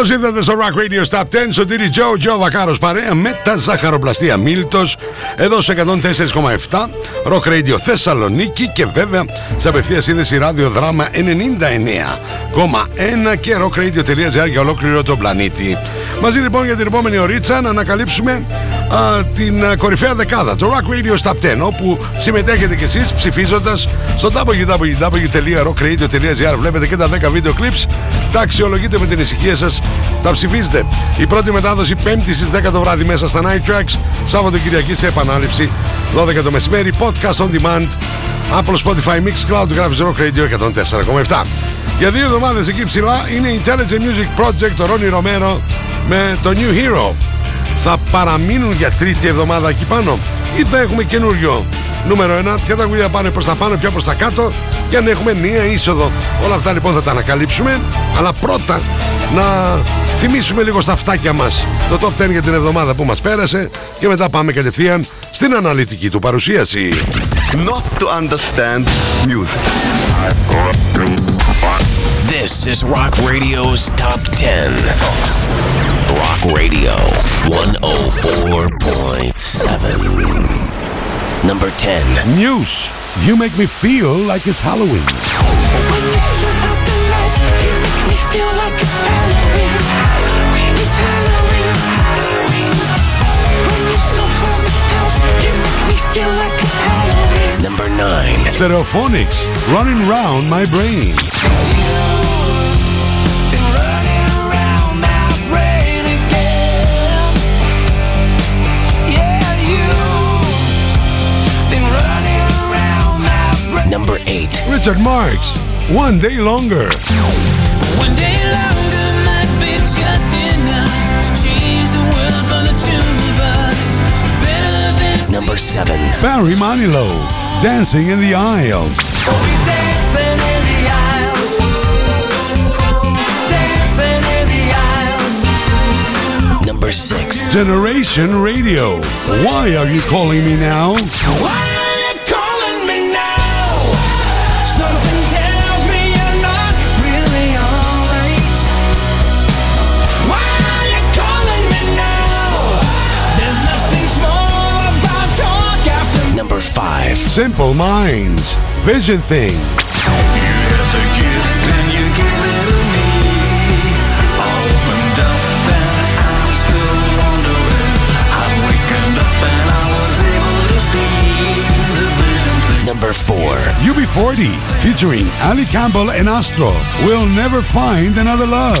Καλώς ήρθατε στο Rock Radio Stop 10. Σωτήρι Τζο, Τζο Βακάρος παρέα με τα ζαχαροπλαστεία Μίλτος. Εδώ σε 104,7 Rock Radio Θεσσαλονίκη και βέβαια σε απευθείας σύνδεση ραδιοδράμα 99,1 και rockradio.gr για ολόκληρο τον πλανήτη. Μαζί λοιπόν για την επόμενη ωρίτσα να ανακαλύψουμε α, την α, κορυφαία δεκάδα, το Rock Radio Stop 10, όπου συμμετέχετε κι εσείς ψηφίζοντας στο www.rockradio.gr. Βλέπετε και τα 10 βίντεο clips, τα αξιολογείτε με την ησυχία σας, τα ψηφίζετε. Η πρώτη μετάδοση 5η στις 10 το βράδυ μέσα στα Night Tracks, Σάββατο Κυριακή σε επανάληψη, 12 το μεσημέρι, podcast on demand, Apple Spotify Mix Cloud, γράφει Rock Radio 104,7. Για δύο εβδομάδες εκεί ψηλά είναι η Intelligent Music Project, το Ronnie Romero με το New Hero. Θα παραμείνουν για τρίτη εβδομάδα εκεί πάνω ή θα έχουμε καινούριο νούμερο 1, ποια τραγούδια πάνε προς τα πάνω, ποια προς τα κάτω και αν έχουμε μία είσοδο. Όλα αυτά λοιπόν θα τα ανακαλύψουμε, αλλά πρώτα να θυμίσουμε λίγο στα φτάκια μας το top 10 για την εβδομάδα που μας πέρασε και μετά πάμε κατευθείαν στην αναλυτική του παρουσίαση. Not to understand music. This is Rock Radio's Top 10. Rock Radio 104.7. Number 10. News. You make me feel like it's Halloween. Number 9. Stereophonics running round my brain. Number 8. Richard Marks. One day longer. One day longer might be just enough to change the world for the two of us. Better than Number 7. Barry Manilow. Dancing in the aisles. we dancing in the aisles. Dancing in the aisles. Number 6. Generation Radio. Why are you calling me now? Simple Minds. Vision Thing. Number 4. UB40 featuring Ali Campbell and Astro. We'll never find another love.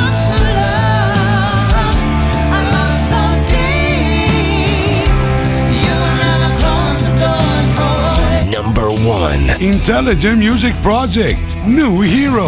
it. Number 1. Intelligent Music Project. New Hero.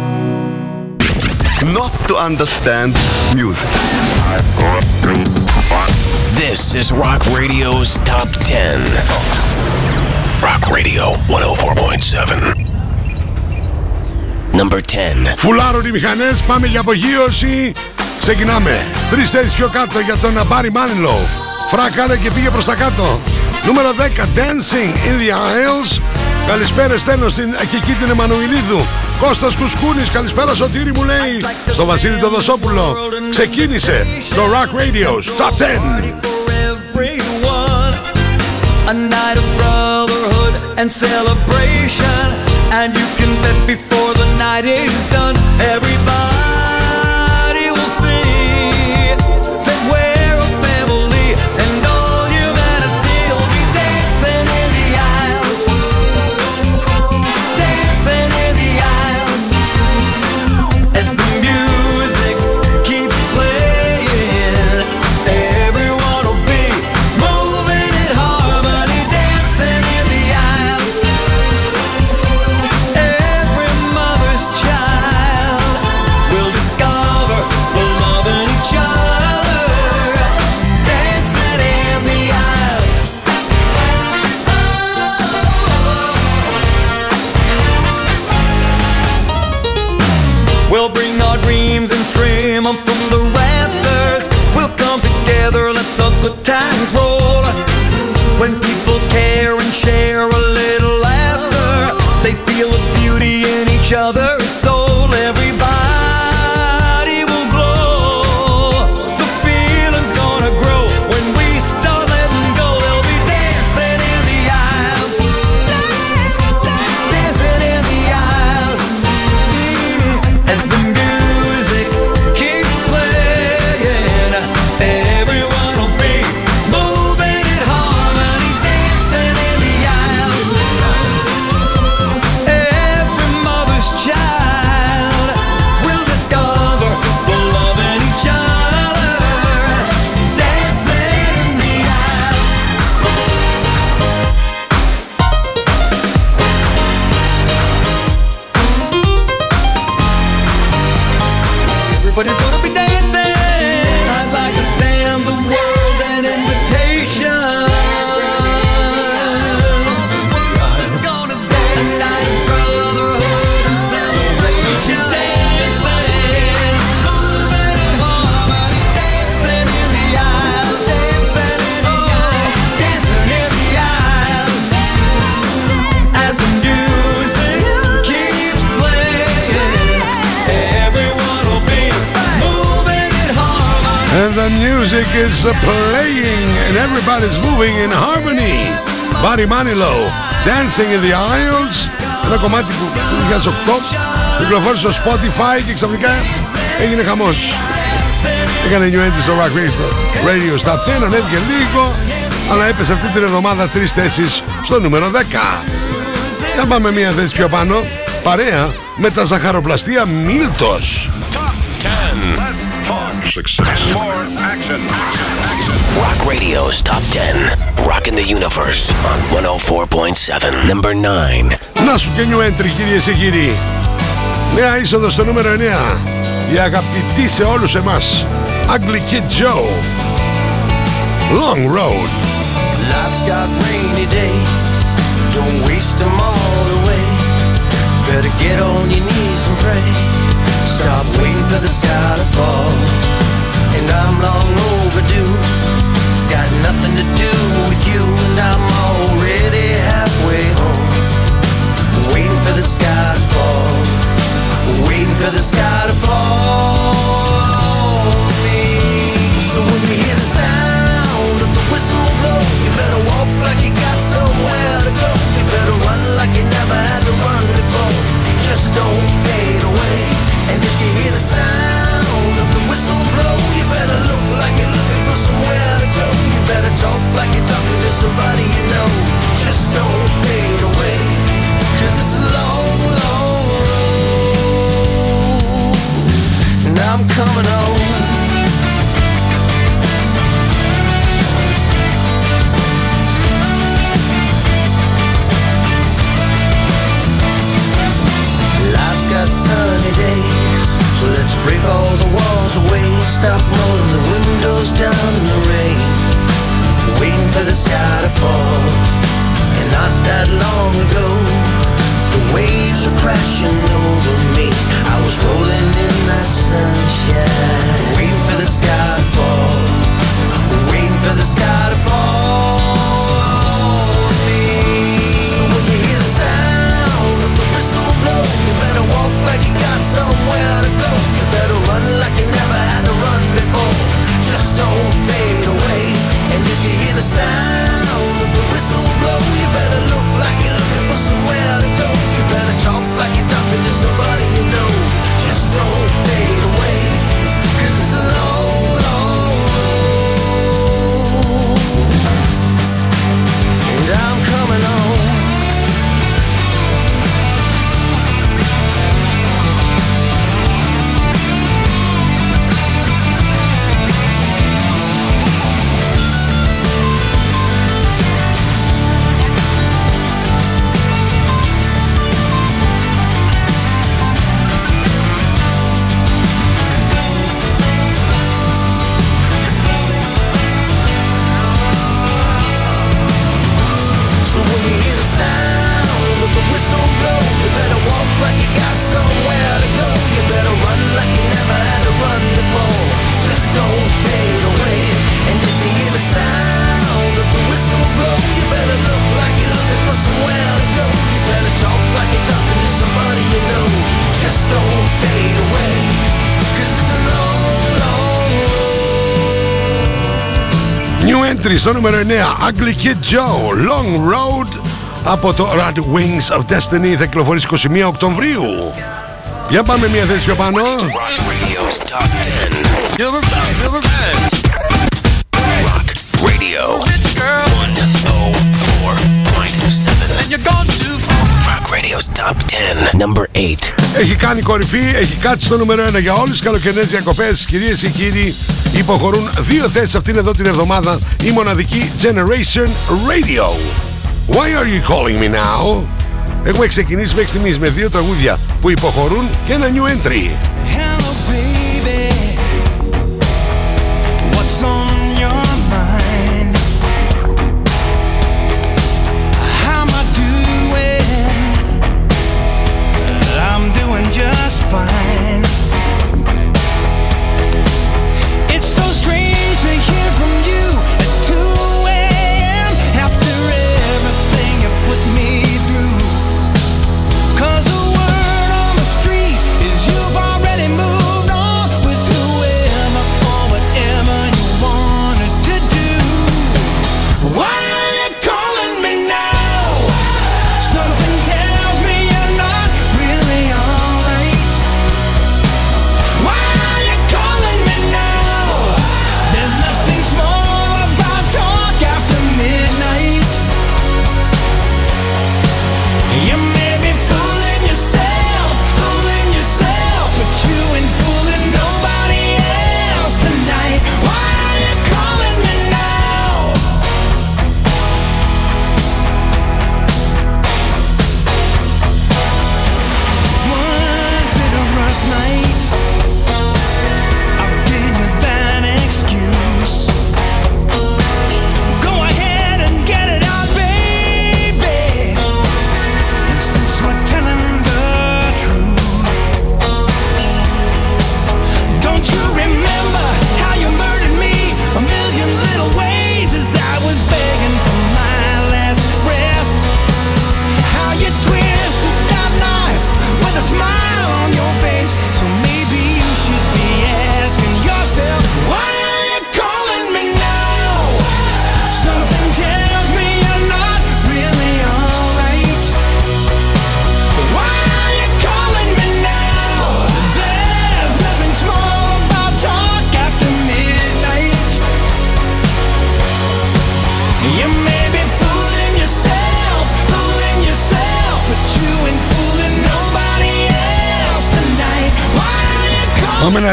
Not to understand music. This is Rock Radio's Top 10. Rock Radio 104.7. Number 10. Φουλάρουν οι μηχανές, πάμε για απογείωση. Ξεκινάμε. Τρεις θέσεις πιο κάτω για τον Μπάρι Μάνιλο. Φράκαρε και πήγε προς τα κάτω. Νούμερο 10, Dancing in the Aisles. Καλησπέρα στέλνω στην εκεί την Εμμανουηλίδου. Κώστας Κουσκούνης, καλησπέρα Σωτήρη μου λέει. Στο Βασίλη το Δοσόπουλο. Ξεκίνησε το Rock Radio's Top 10. for everyone. A night of brotherhood and celebration. And you can bet before the night is done, everybody is uh, playing and everybody's moving in harmony. Barry Manilow, Dancing in the Aisles. Ένα κομμάτι που το 2008 κυκλοφόρησε στο Spotify και ξαφνικά έγινε χαμός. Έκανε new entry στο Rock Radio, Radio Stop 10, ανέβηκε λίγο, αλλά έπεσε αυτή την εβδομάδα τρεις θέσεις στο νούμερο 10. Να πάμε μια θέση πιο πάνω, παρέα με τα ζαχαροπλαστεία Μίλτος. Rock Radio's Top 10. Rocking the Universe on 104.7. Number 9. Να σου και new entry κυρίες και κύριοι. Νέα είσοδο στο νούμερο 9. Η αγαπητή σε όλους εμάς. Ugly Kid Joe. Long Road. Life's got rainy days, don't waste them all away. Better get on your knees and pray. Stop waiting for the sky to fall. And I'm long overdue. It's got nothing to do with you, and I'm already halfway home. Waiting for the sky to fall. Waiting for the sky to fall. So when you hear the sound of the whistle blow, you better walk like you got somewhere to go. You better run like you never had to run before. Just don't fade away. And if you hear the sound of the whistle blow, better look like you're looking for somewhere to go. You better talk like you're talking to somebody you know. Just don't fade away. Cause it's a long, long road. And I'm coming home. Life's got sunny days, so let's break away stop rolling the windows down in the rain, waiting for the sky to fall. And not that long ago, the waves were crashing over me. I was rolling in that sunshine, waiting for the sky to fall, waiting for the sky to fall. So when you hear the sound of the whistle blow, you better walk like you got somewhere to go. You better run like before just don't fade away. And if you hear the sound. Στο νούμερο 9 Ugly Kid Joe Long Road από το Red Wings of Destiny θα κυκλοφορήσει 21 Οκτωβρίου. Για πάμε μια θέση πιο πάνω. Rock Radio's Top 10. Rock Radio 104.7. Rock Radio's Top 10. Number 8. Έχει κάνει κορυφή, έχει κάτσει στο νούμερο 1 για όλες τις καλοκαιρινές διακοπές. Κυρίες και κύριοι, υποχωρούν δύο θέσεις αυτήν εδώ την εβδομάδα η μοναδική Generation Radio. Why are you calling me now? Έχουμε ξεκινήσει μέχρι στιγμής με δύο τραγούδια που υποχωρούν και ένα new entry.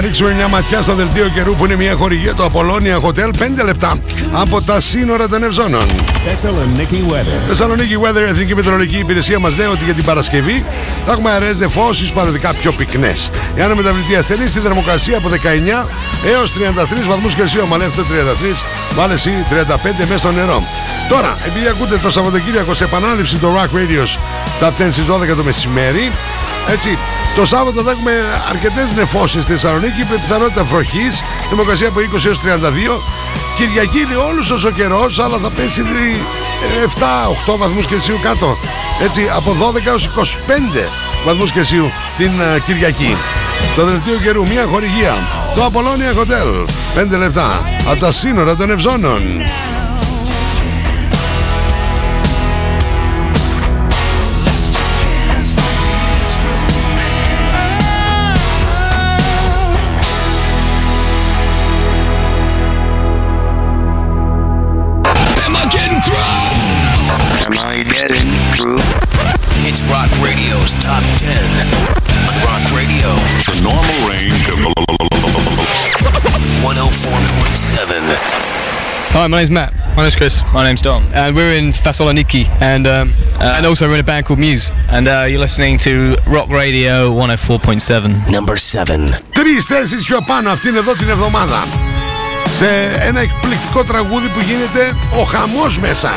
Να ρίξουμε μια ματιά στο δελτίο καιρού που είναι μια χορηγία του Απολώνια Hotel 5 λεπτά από τα σύνορα των Ευζώνων. Thessaloniki weather. Θεσσαλονίκη Weather, Εθνική Μετεωρολογική Υπηρεσία μας λέει ότι για την Παρασκευή θα έχουμε αερέ νεφώσει παραδικά πιο πυκνές. Η αναμεταβλητή ασθενή στη θερμοκρασία από 19 έως 33 βαθμούς Κελσίου. Μα λέει αυτό 33, βάλε εσύ 35 μέσα στο νερό. Τώρα, επειδή ακούτε το Σαββατοκύριακο σε επανάληψη το Rock Radios τα 10 στις 12 το μεσημέρι, έτσι, το Σάββατο θα έχουμε αρκετές νεφώσεις στη Θεσσαλονίκη με πιθανότητα βροχής, θερμοκρασία από 20 έως 32. Κυριακή είναι όλος όσο καιρός, αλλά θα πέσει 7-8 βαθμούς Κελσίου κάτω. Έτσι, από 12 έως 25 βαθμούς Κελσίου την α, Κυριακή. Το δελτίο καιρού, μια χορηγία. Το Apollonia Hotel. 5 λεπτά από τα σύνορα των Ευζώνων. Hi, my name's Matt. My name's Chris. My name's Dom. And we're in Thessaloniki, and um, and also we're in a band called Muse. And uh, you're listening to Rock Radio 104.7. Number 7. Τρεις θέσεις πιο πάνω αυτήν εδώ την εβδομάδα. Σε ένα εκπληκτικό τραγούδι που γίνεται ο χαμός μέσα.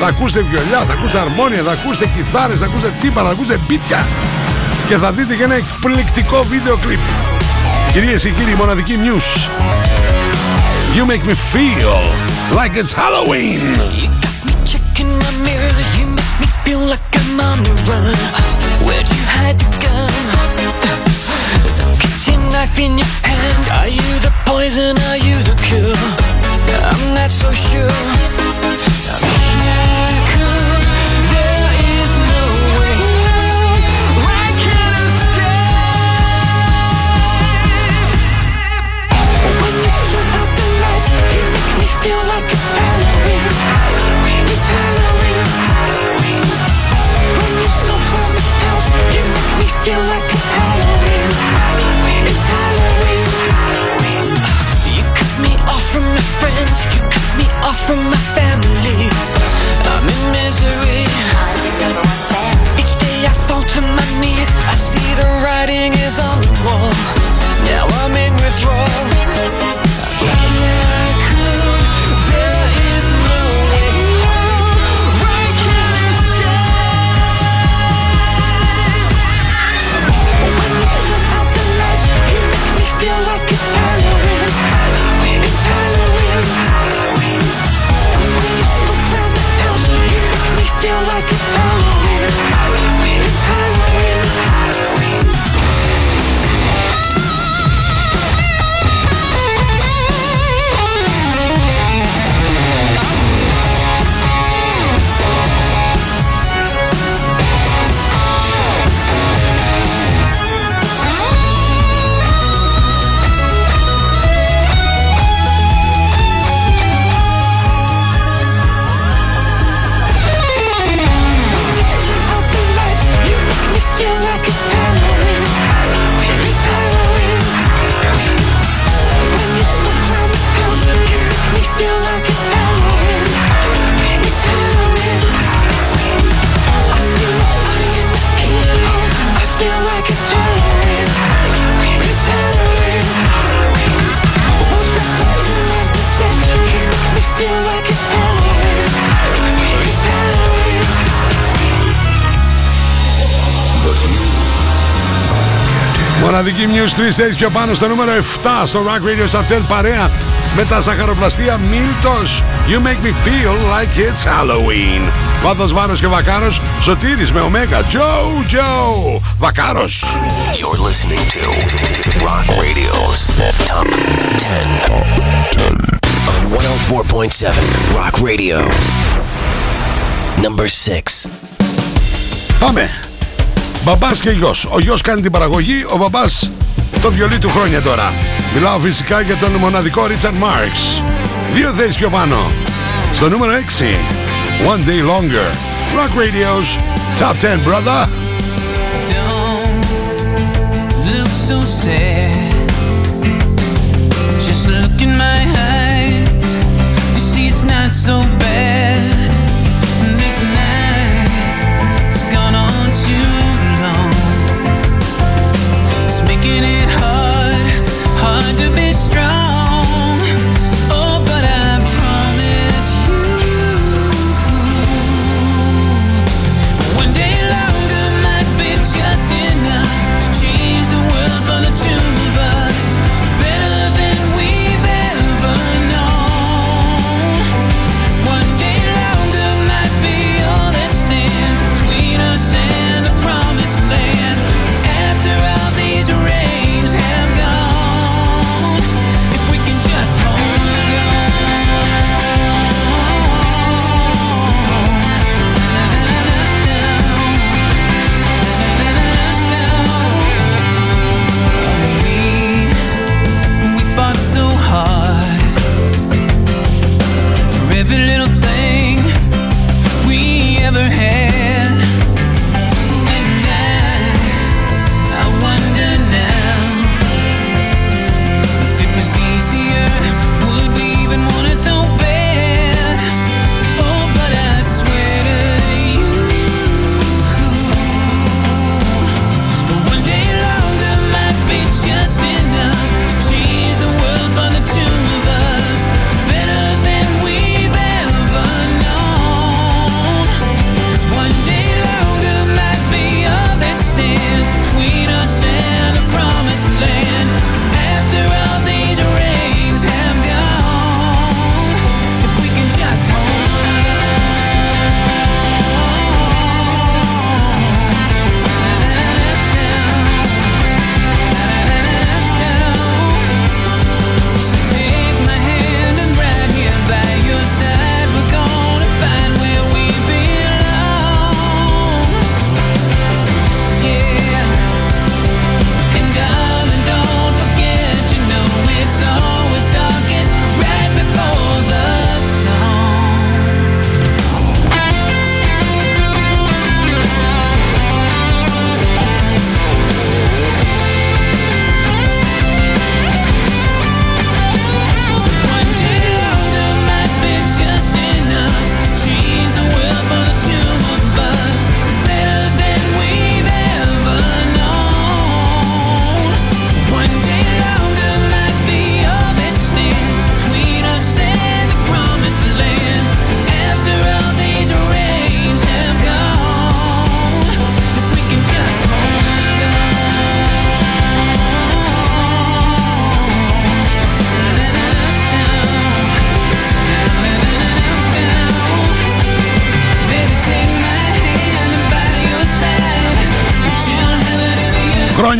Θα ακούσετε βιολιά, θα ακούσετε αρμόνια, θα ακούσετε κιθάρες, θα ακούσετε τύπα, θα ακούσετε μπίτια. Και θα δείτε και ένα εκπληκτικό βίντεο κλιπ. Κυρίες και κύριοι, η μοναδική Muse. You make me feel like it's Halloween. Checking my mirror, you make me feel like I'm on the run. Where'd you hide the gun? The kitchen knife in your hand. Are you the poison? Are you the cure? I'm not so sure. News 3 States πιο πάνω στο νούμερο 7 στο Rock Radio Chapter παρέα με τα σαχαροπλαστεία Μίλτος. You make me feel like it's Halloween. Βάδος Βάνος και Βακάρος Σωτήρης με Ωμέγα. Joe Joe Βακάρος. You're listening to Rock Radio's Top 10 On 104.7 Rock Radio. Number 6 Πάμε. Μπαμπάς και γιος. Ο γιος κάνει την παραγωγή Ο μπαμπάς το βιολί του χρόνια τώρα. Μιλάω φυσικά για τον μοναδικό Richard Marx. Δύο θέσεις πιο πάνω. Στο νούμερο 6, One Day Longer. Rock Radio's Top 10, brother. Don't look so sad.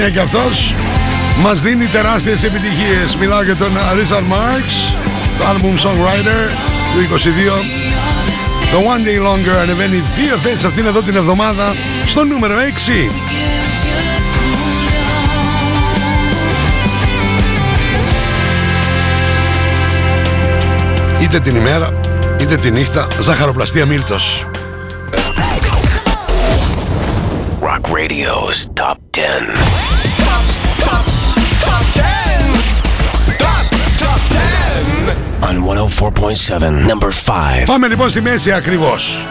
Χρόνια κι αυτός μας δίνει τεράστιες επιτυχίες. Μιλάω για τον Richard Marx, το album songwriter του 22. Το One Day Longer ανεβαίνει δύο θέσεις αυτήν εδώ την εβδομάδα στο νούμερο 6. Είτε την ημέρα, είτε τη νύχτα, ζαχαροπλαστεία Μίλτος. Rock Radio's Top 10. On 104.7, number 5. Πάμε λοιπόν στη μέση ακριβώς.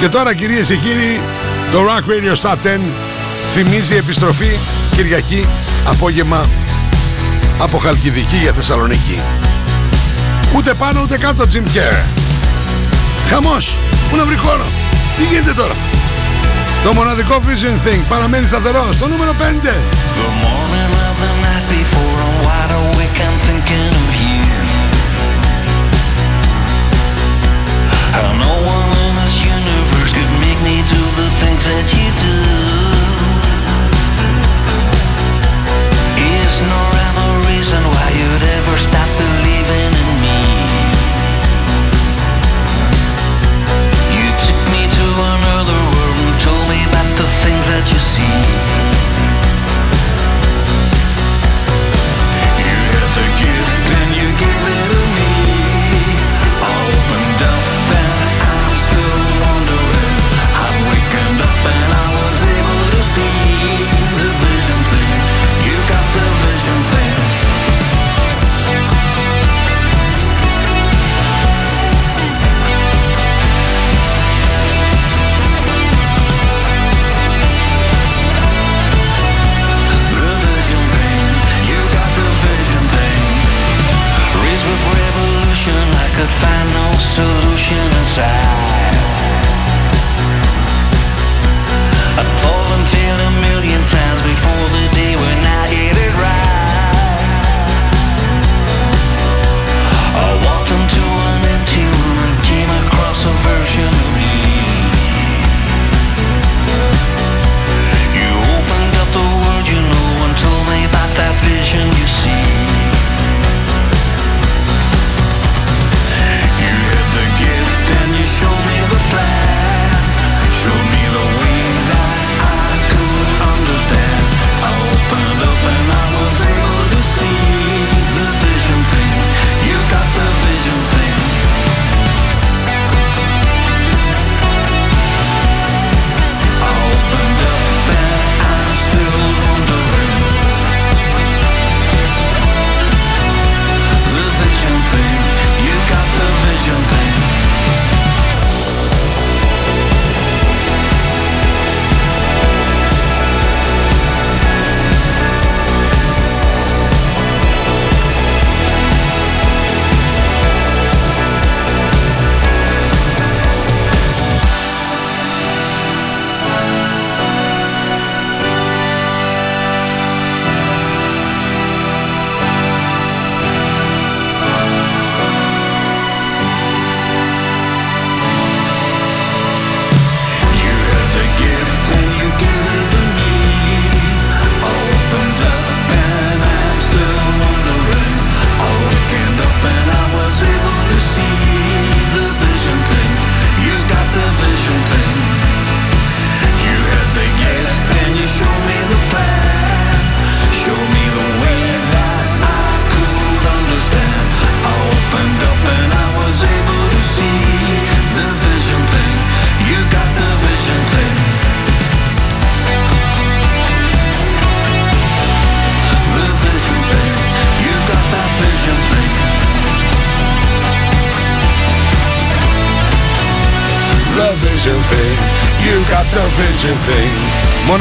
Και τώρα κυρίες και κύριοι, το Rock Radio Stop 10 θυμίζει επιστροφή Κυριακή απόγευμα από Χαλκιδική για Θεσσαλονίκη. Ούτε πάνω ούτε κάτω Jim Kerr. Χαμός. Πού να βρει χώρο; Τι γίνεται τώρα; Το μοναδικό Vision Thing παραμένει σταθερό στο νούμερο 5. 的旗帜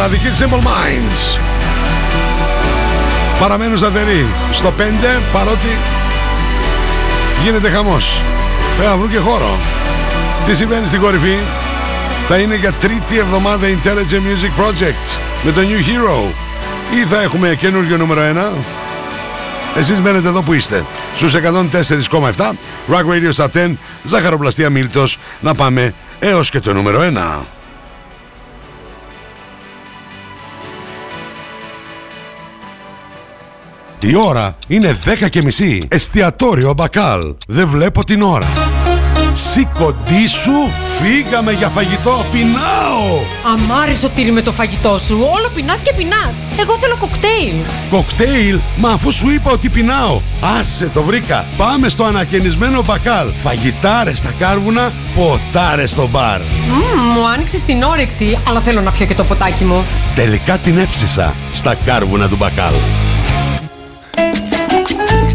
Μοναδική Simple Minds. Παραμένουν σταθεροί στο 5 παρότι γίνεται χαμός. Πρέπει να βρουν και χώρο. Τι συμβαίνει στην κορυφή; Θα είναι για τρίτη εβδομάδα Intelligent Music Project με το New Hero. Ή θα έχουμε καινούργιο νούμερο 1. Εσείς μένετε εδώ που είστε. Στους 104,7 Rock Radio Top 10 Ζαχαροπλαστεία Μίλτος Να πάμε έως και το νούμερο 1 Η ώρα είναι 10 και μισή. Εστιατόριο Μπακάλ. Δεν βλέπω την ώρα. Σηκωτή σου, φύγαμε για φαγητό, πεινάω! Αμάρι σωτήρι με το φαγητό σου. Όλο πεινάς και πεινάς. Εγώ θέλω κοκτέιλ. Κοκτέιλ, μα αφού σου είπα ότι πεινάω. Άσε το βρήκα. Πάμε στο ανακαινισμένο μπακάλ. Φαγητάρες στα κάρβουνα, ποτάρες στο μπαρ. Μμμ, μου άνοιξε την όρεξη, αλλά θέλω να πιω και το ποτάκι μου. Τελικά την έψισα στα κάρβουνα του μπακάλ.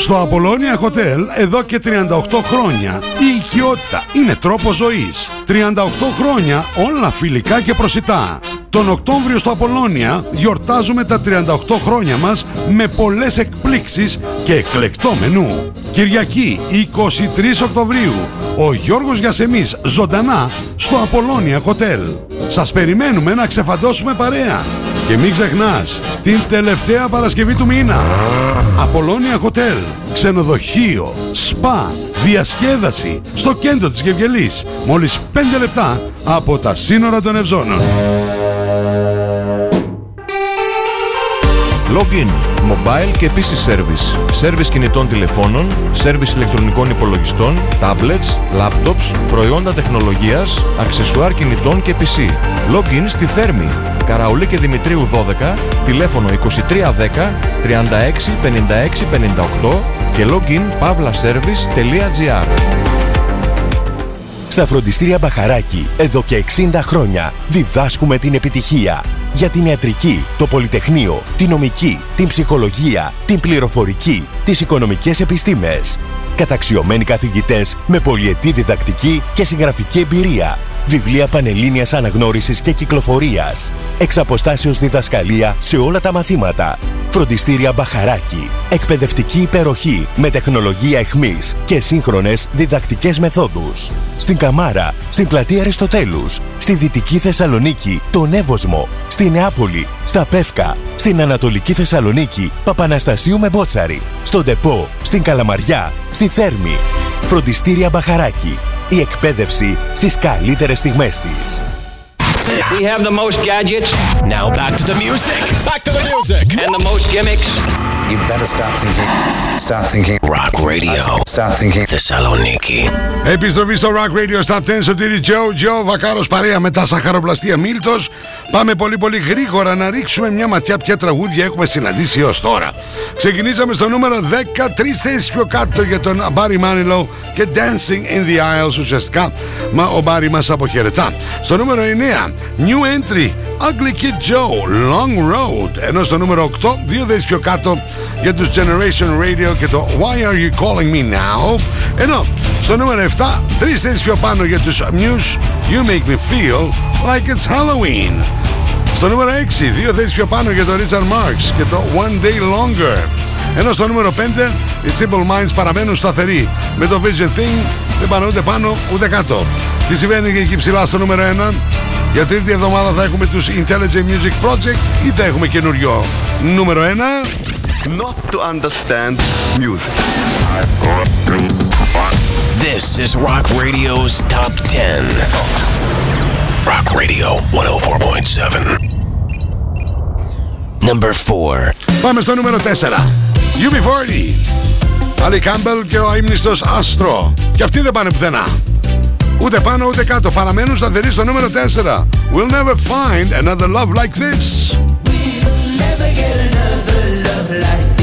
Στο Απολώνια Hotel εδώ και 38 χρόνια. Η οικειότητα είναι τρόπος ζωής. 38 χρόνια όλα φιλικά και προσιτά. Τον Οκτώβριο στο Απολώνια γιορτάζουμε τα 38 χρόνια μας με πολλές εκπλήξεις και εκλεκτό μενού. Κυριακή 23 Οκτωβρίου ο Γιώργος Γιασεμής ζωντανά στο Απολώνια Hotel. Σας περιμένουμε να ξεφαντώσουμε παρέα. Και μην ξεχνάς, την τελευταία Παρασκευή του μήνα. Απολώνια Hotel, ξενοδοχείο, σπα, διασκέδαση στο κέντρο της Γευγελής. Μόλις 5 λεπτά από τα σύνορα των Ευζώνων. Login, mobile και PC service. Service κινητών τηλεφώνων, service ηλεκτρονικών υπολογιστών, tablets, laptops, προϊόντα τεχνολογίας, αξεσουάρ κινητών και PC. Login στη Θέρμη. Καραουλή και Δημητρίου 12, τηλέφωνο 2310 36 56 58 και login pavlaservice.gr Στα φροντιστήρια Μπαχαράκη, εδώ και 60 χρόνια, διδάσκουμε την επιτυχία. Για την ιατρική, το πολυτεχνείο, την νομική, την ψυχολογία, την πληροφορική, τις οικονομικές επιστήμες. Καταξιωμένοι καθηγητές με πολυετή διδακτική και συγγραφική εμπειρία. Βιβλία πανελλήνιας αναγνώρισης και κυκλοφορίας. Εξ αποστάσεως διδασκαλία σε όλα τα μαθήματα. Φροντιστήρια Μπαχαράκη. Εκπαιδευτική υπεροχή με τεχνολογία εχμής και σύγχρονες διδακτικές μεθόδους. Στην Καμάρα, στην πλατεία Αριστοτέλους, στη Δυτική Θεσσαλονίκη, τον Εύωσμο, στη Νεάπολη, στα Πεύκα, στην Ανατολική Θεσσαλονίκη, Παπαναστασίου με Μπότσαρη, στον Τεπό, στην Καλαμαριά, στη Θέρμη. Φροντιστήρια Μπαχαράκη. Η εκπαίδευση στις καλύτερες στιγμές της. We have the most gadgets. Now back to the music. Back to the music. And the most gimmicks. You better start thinking. Start thinking. Rock Radio. Start thinking. Θεσσαλονίκη. Επιστροφή στο Rock Radio Stop 10 Σωτήρι Τζο, Τζο, Βακάρος παρέα μετά σαχαροπλαστεία Μίλτος. Πάμε πολύ πολύ γρήγορα να ρίξουμε μια ματιά ποια τραγούδια έχουμε συναντήσει έως τώρα. Ξεκινήσαμε στο νούμερο 13 θέσεις πιο κάτω για τον Barry Manilow και Dancing in the Aisles ουσιαστικά μα ο Barry μας αποχαιρετά. Στο νούμερο 9 New Entry Ugly Kid Joe Long Road. Ενώ στο νούμερο 8 δύο θέσεις πιο κάτω για τους Generation Radio και το Why Are You Calling Me Now; Ενώ στο νούμερο 7 τρεις θέσεις πιο πάνω για τους Muse You Make Me Feel Like It's Halloween. Στο νούμερο 6 δύο θέσεις πιο πάνω για το Richard Marx και το One Day Longer. Ενώ στο νούμερο 5 οι Simple Minds παραμένουν σταθεροί με το Vision Thing δεν πάνε ούτε πάνω ούτε κάτω τι συμβαίνει και εκεί ψηλά στο νούμερο 1 για τρίτη εβδομάδα θα έχουμε τους Intelligent Music Project ή θα έχουμε καινούριο νούμερο 1 Not to understand music. This is Rock Radio's Top 10. Rock Radio 104.7. Number 4. Πάμε στο νούμερο 4 UB40 Άλλη Κάμπελ και ο αείμνηστος Άστρο Και αυτοί δεν πάνε πουθενά Ούτε πάνω ούτε κάτω Παραμένουν σταθεροί στο νούμερο 4 We'll never find another love like this Never get another love like this.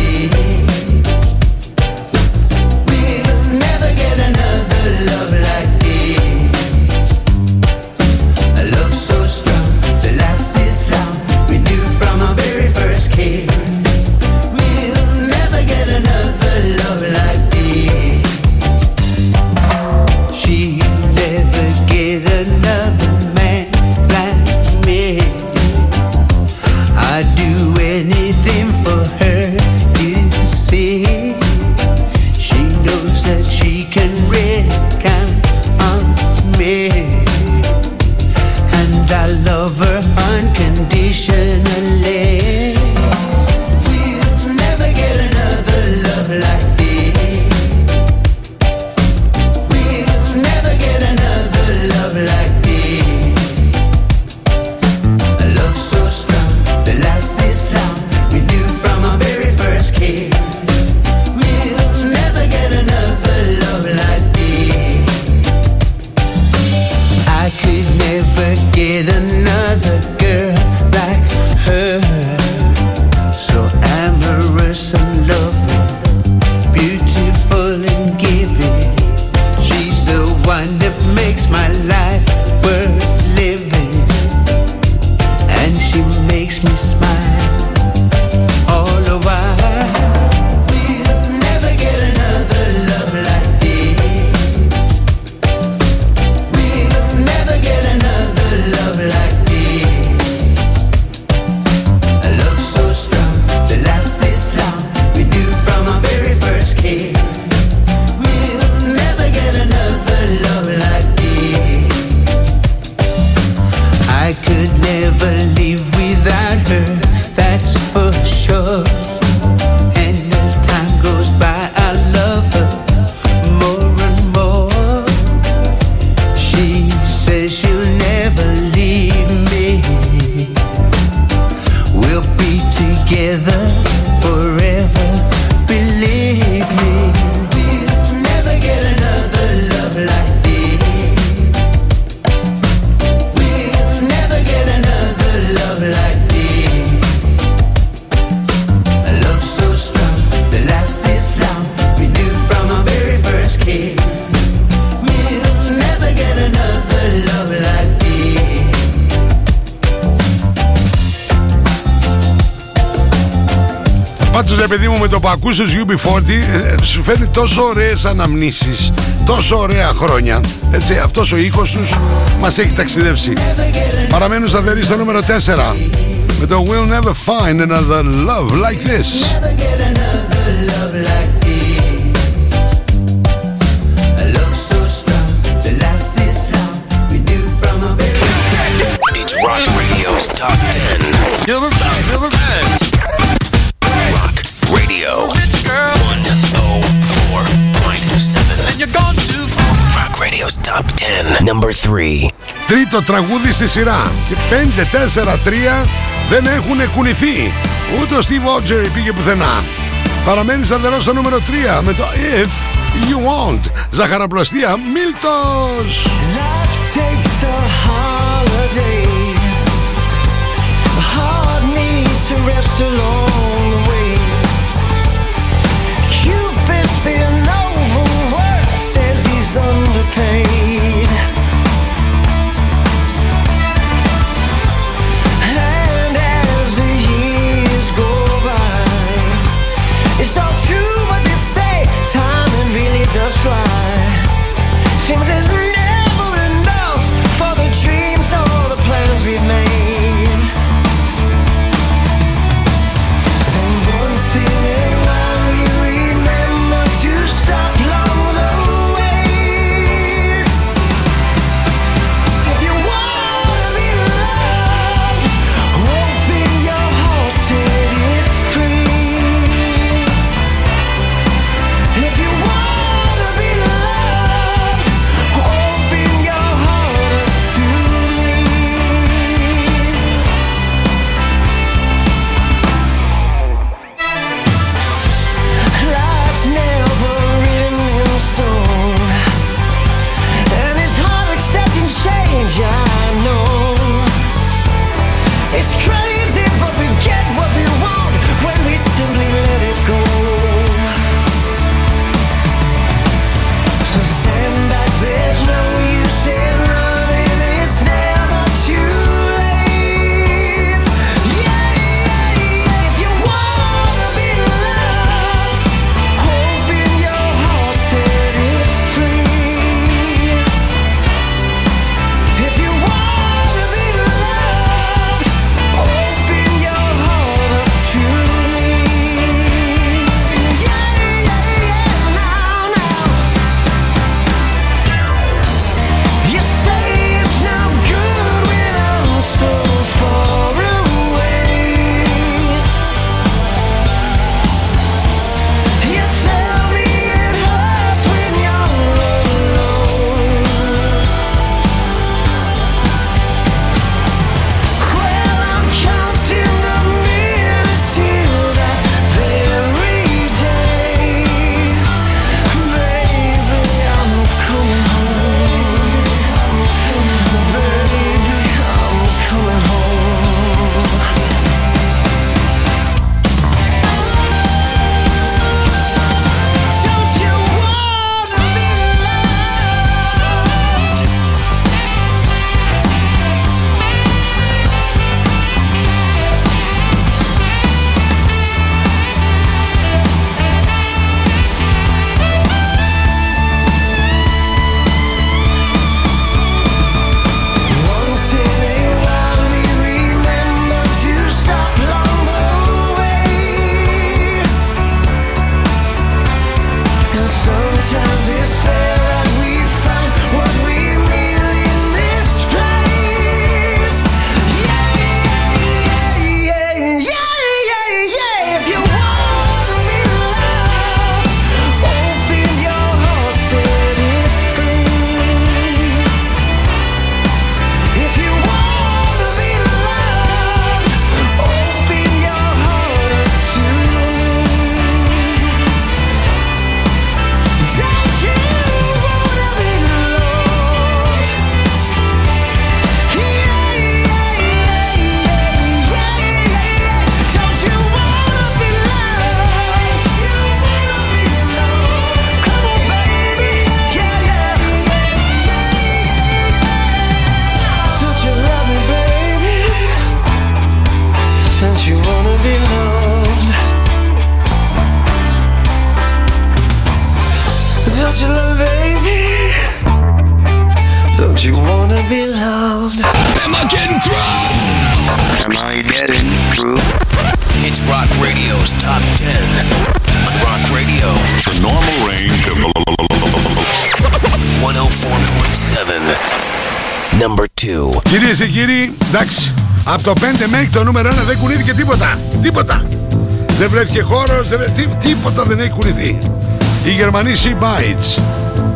Μου με το που ακούς τους UB40 ε, σου φέρνει τόσο ωραίες αναμνήσεις, τόσο ωραία χρόνια. Έτσι, αυτός ο ήχος τους μας έχει ταξιδέψει. Παραμένουν σταθεροί στο νούμερο 4 με το We'll never find another love like this. It's Rock Radio's Top 10. Number 3. Τρίτο τραγούδι στη σειρά. Και 5-4-3 δεν έχουν κουνηθεί. Ούτε ο Steve Autry πήγε πουθενά. Παραμένεις σταθερό στο νούμερο 3 με το If You Want. Ζαχαραπλαστία Μίλτος. takes a holiday. The heart needs to rest along the way. Cupid's been overworked, says he's underpaid. Και κύριοι, εντάξει, από το 5 μέχρι το νούμερο 1 δεν κουνήθηκε τίποτα. Τίποτα. Δεν βρέθηκε χώρος, τίποτα δεν έχει κουνηθεί. Οι Γερμανοί She Bites.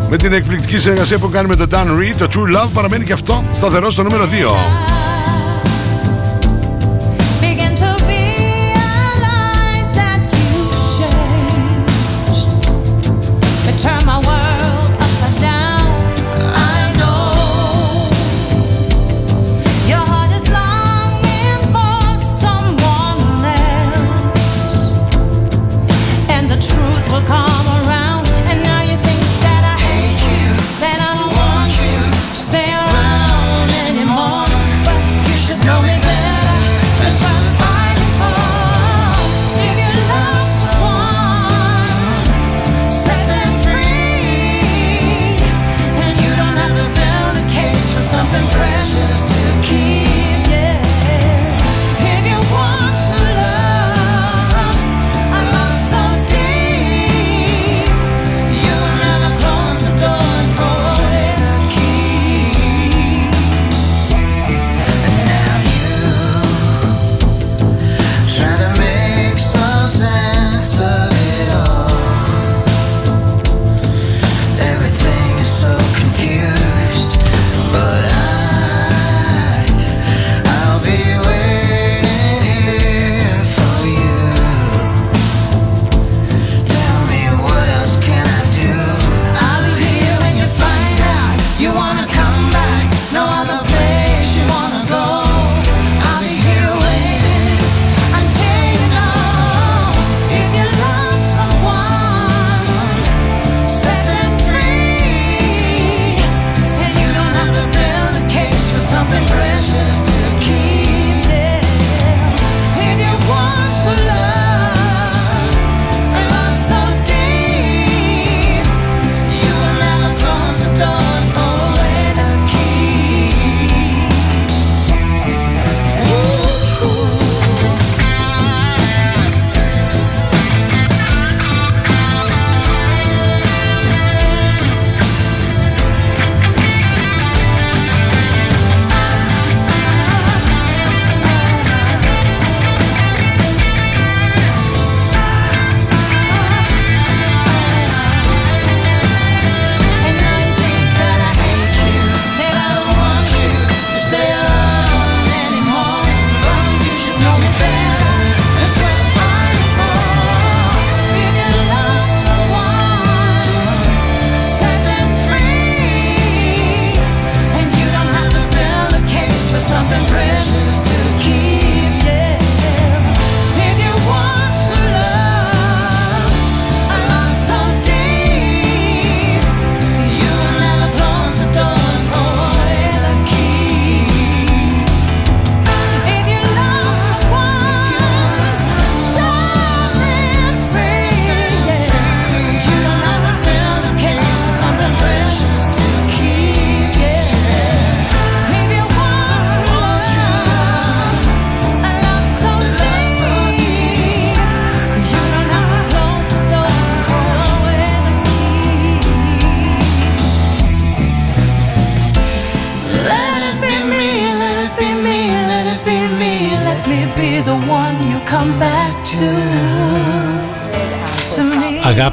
Με την εκπληκτική συνεργασία που κάνει με τον Dan Reed, το True Love παραμένει και αυτό σταθερό στο νούμερο 2.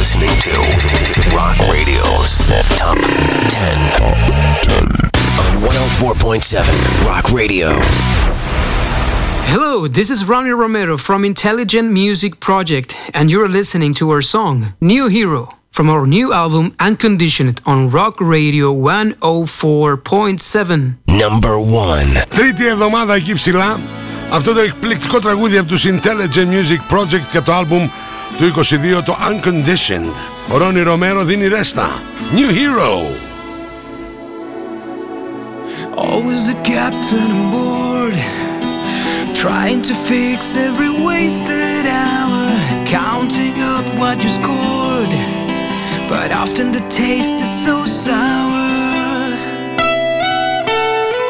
You're listening to Rock Radio's Top 10. On 104.7 Rock Radio. Hello, this is Ronnie Romero from Intelligent Music Project, and you're listening to our song, New Hero, from from our new album Unconditioned on Rock Radio 104.7. Number 1. Τρίτη εβδομάδα εκεί ψηλά. Αυτό το εκπληκτικό τραγούδι από τους Intelligent Music Project και το άλμπουμ του 22 το Unconditioned. Ο Ρόνι Ρομέρο δίνει ρέστα. New Hero. Always the captain aboard, trying to fix every wasted hour, counting up what you scored. But often the taste is so sour.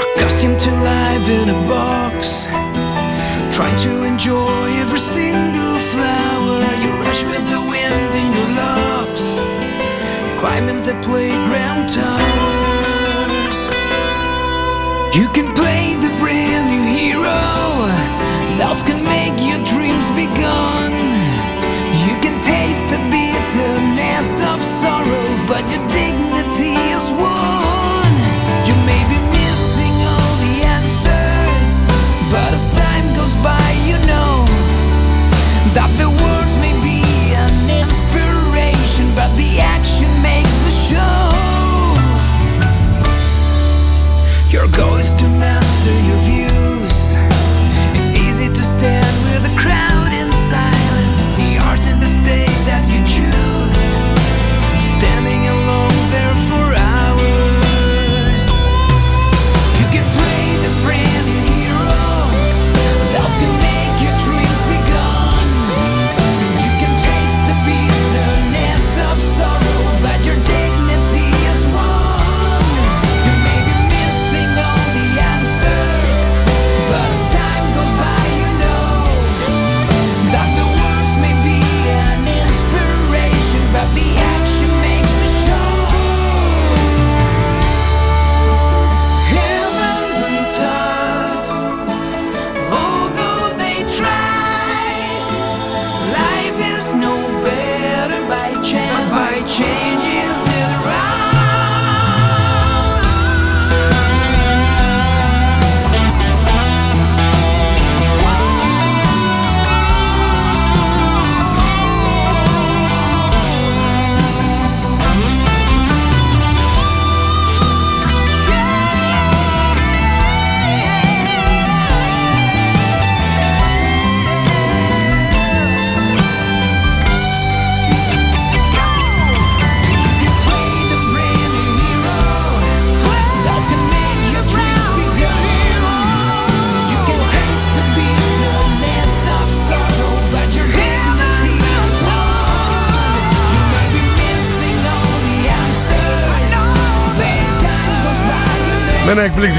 Accustomed to life in a box, trying to enjoy every single the playground towers. You can play the brand new hero. Thoughts can make your dreams be gone. You can taste the bitterness of sorrow, but your dignity to master your views. It's easy to stand with the crowd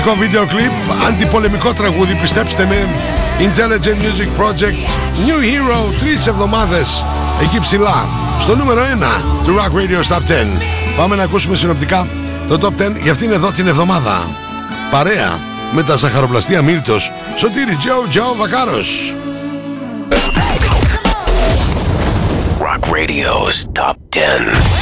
Με ένα εκπληκτικό βίντεο κλιπ, αντιπολεμικό τραγούδι, πιστέψτε με. Intelligent Music Project, New Hero, τρεις εβδομάδες εκεί ψηλά, στο νούμερο 1 του Rock Radio Top 10. Πάμε να ακούσουμε συνοπτικά το Top 10 για αυτήν εδώ την εβδομάδα. Παρέα με τα ζαχαροπλαστεία Μίλτος, Σωτήρι Τζο Τζο Βακάρος. Rock Radio's Top 10.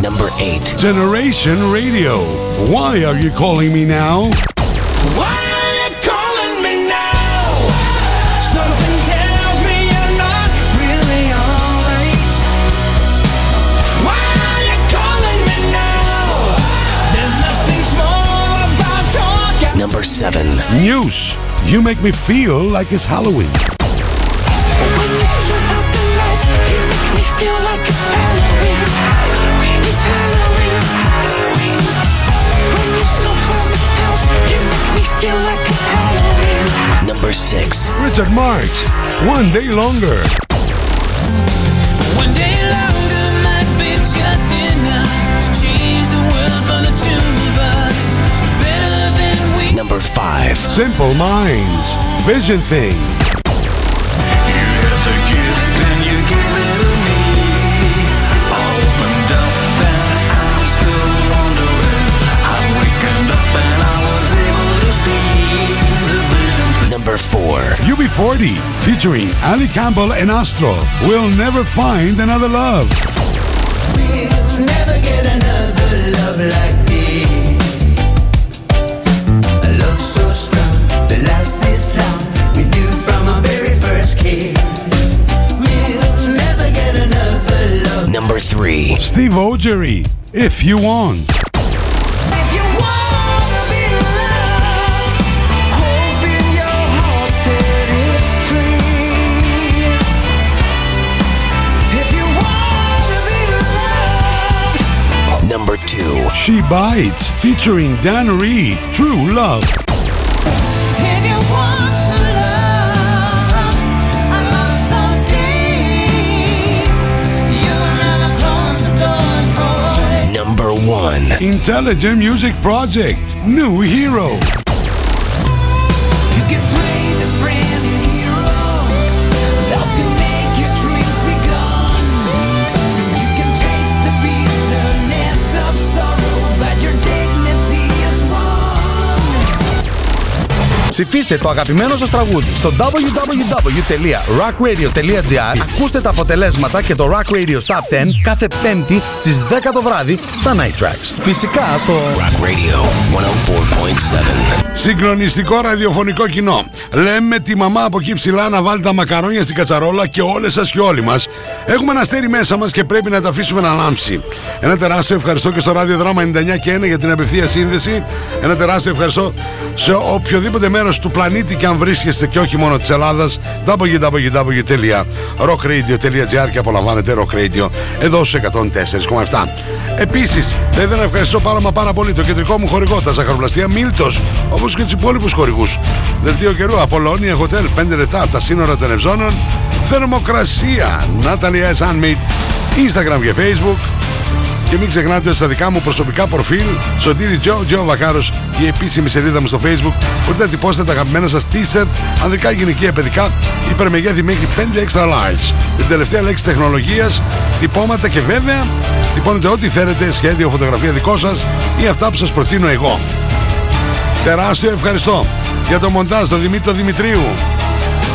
Number 8. Generation Radio, Why Are You Calling Me Now? Why are you calling me now? Something tells me you're not really alright. Why are you calling me now? There's nothing small about talking. Number 7. News, You Make Me Feel Like It's Halloween. Number 6. Richard Marx, One Day Longer. One day longer might be just enough to change the world for the two of us. Better than we Number 5. Simple Minds, Vision Thing. Featuring Ali Campbell and Astro. We'll never find another love. We'll never get another love like this. A love so strong, the last is long. We knew from our very first kiss. We'll never get another love. Number three. Steve Ogery, if you want. She Bites, featuring Dan Reed, True Love. Number one. Intelligent Music Project, New Hero. Ψηφίστε το αγαπημένο σας τραγούδι στο www.rockradio.gr Ακούστε τα αποτελέσματα και το Rock Radio Top 10 κάθε πέμπτη στις 10 το βράδυ στα Night Tracks. Φυσικά στο Rock Radio 104.7. Συγκλονιστικό ραδιοφωνικό κοινό. Λέμε τη μαμά από εκεί ψηλά να βάλει τα μακαρόνια στην κατσαρόλα και όλες σας και όλοι μας. Έχουμε ένα αστέρι μέσα μας και πρέπει να τα αφήσουμε να λάμψει. Ένα τεράστιο ευχαριστώ και στο ράδιο δράμα 99 και 1 για την απευθεία σύνδεση. Ένα τεράστιο ευχαριστώ σε οποιοδήποτε μέρος του πλανήτη και αν βρίσκεστε και όχι μόνο της Ελλάδας. www.rockradio.gr και απολαμβάνετε Rock Radio εδώ σε 104,7. Επίσης, θα ήθελα να ευχαριστώ πάρα μα πάρα πολύ το κεντρικό μου χορηγό, τα ζαχαροπλαστεία Μίλτο, όπως και τους υπόλοιπους χορηγούς. Δελτίο καιρού, Απολώνια Hotel, 5 λεπτά από τα σύνορα των Ευζώνων. Θερμοκρασία, Natalia Sunmeet, Instagram και Facebook. Και μην ξεχνάτε ότι στα δικά μου προσωπικά προφίλ, Σωτήρι Τζο, Τζο Βακάρος, η επίσημη σελίδα μου στο Facebook, μπορείτε να τυπώσετε τα αγαπημένα σας t-shirt, ανδρικά, γυναικεία, παιδικά, υπερμεγέθη μέχρι 5 extra large. Την τελευταία λέξη τεχνολογίας, τυπώματα και βέβαια, τυπώνετε ό,τι θέλετε, σχέδιο, φωτογραφία δικό σας ή αυτά που σας προτείνω εγώ. Τεράστιο ευχαριστώ για το μοντάζ τον Δημήτρη Δημητρίου,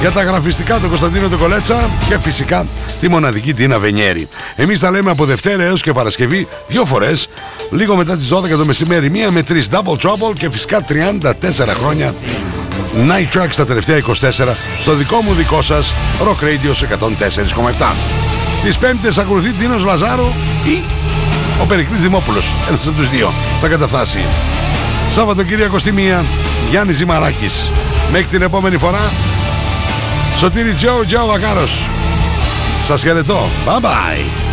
για τα γραφιστικά τον Κωνσταντίνο τον Κολέτσα και φυσικά τη μοναδική Τίνα Βενιέρη. Εμείς τα λέμε από Δευτέρα έως και Παρασκευή δύο φορές, λίγο μετά τις 12 το μεσημέρι, μία με τρεις Double Trouble και φυσικά 34 χρόνια Night Tracks τα τελευταία 24 στο δικό μου δικό σας Rock Radio σε 104,7. Τις πέμπτες ακολουθεί Τίνος Λαζάρου ή ο Περικλής Δημόπουλος, ένας από τους δύο, θα καταφτάσει. Σάββατοκύριακο στη μία, Γιάννης Ζημαράκης. Μέχρι την επόμενη φορά, Σωτήρι Τζο, Τζο Βακάρος. Σας χαιρετώ. Bye bye.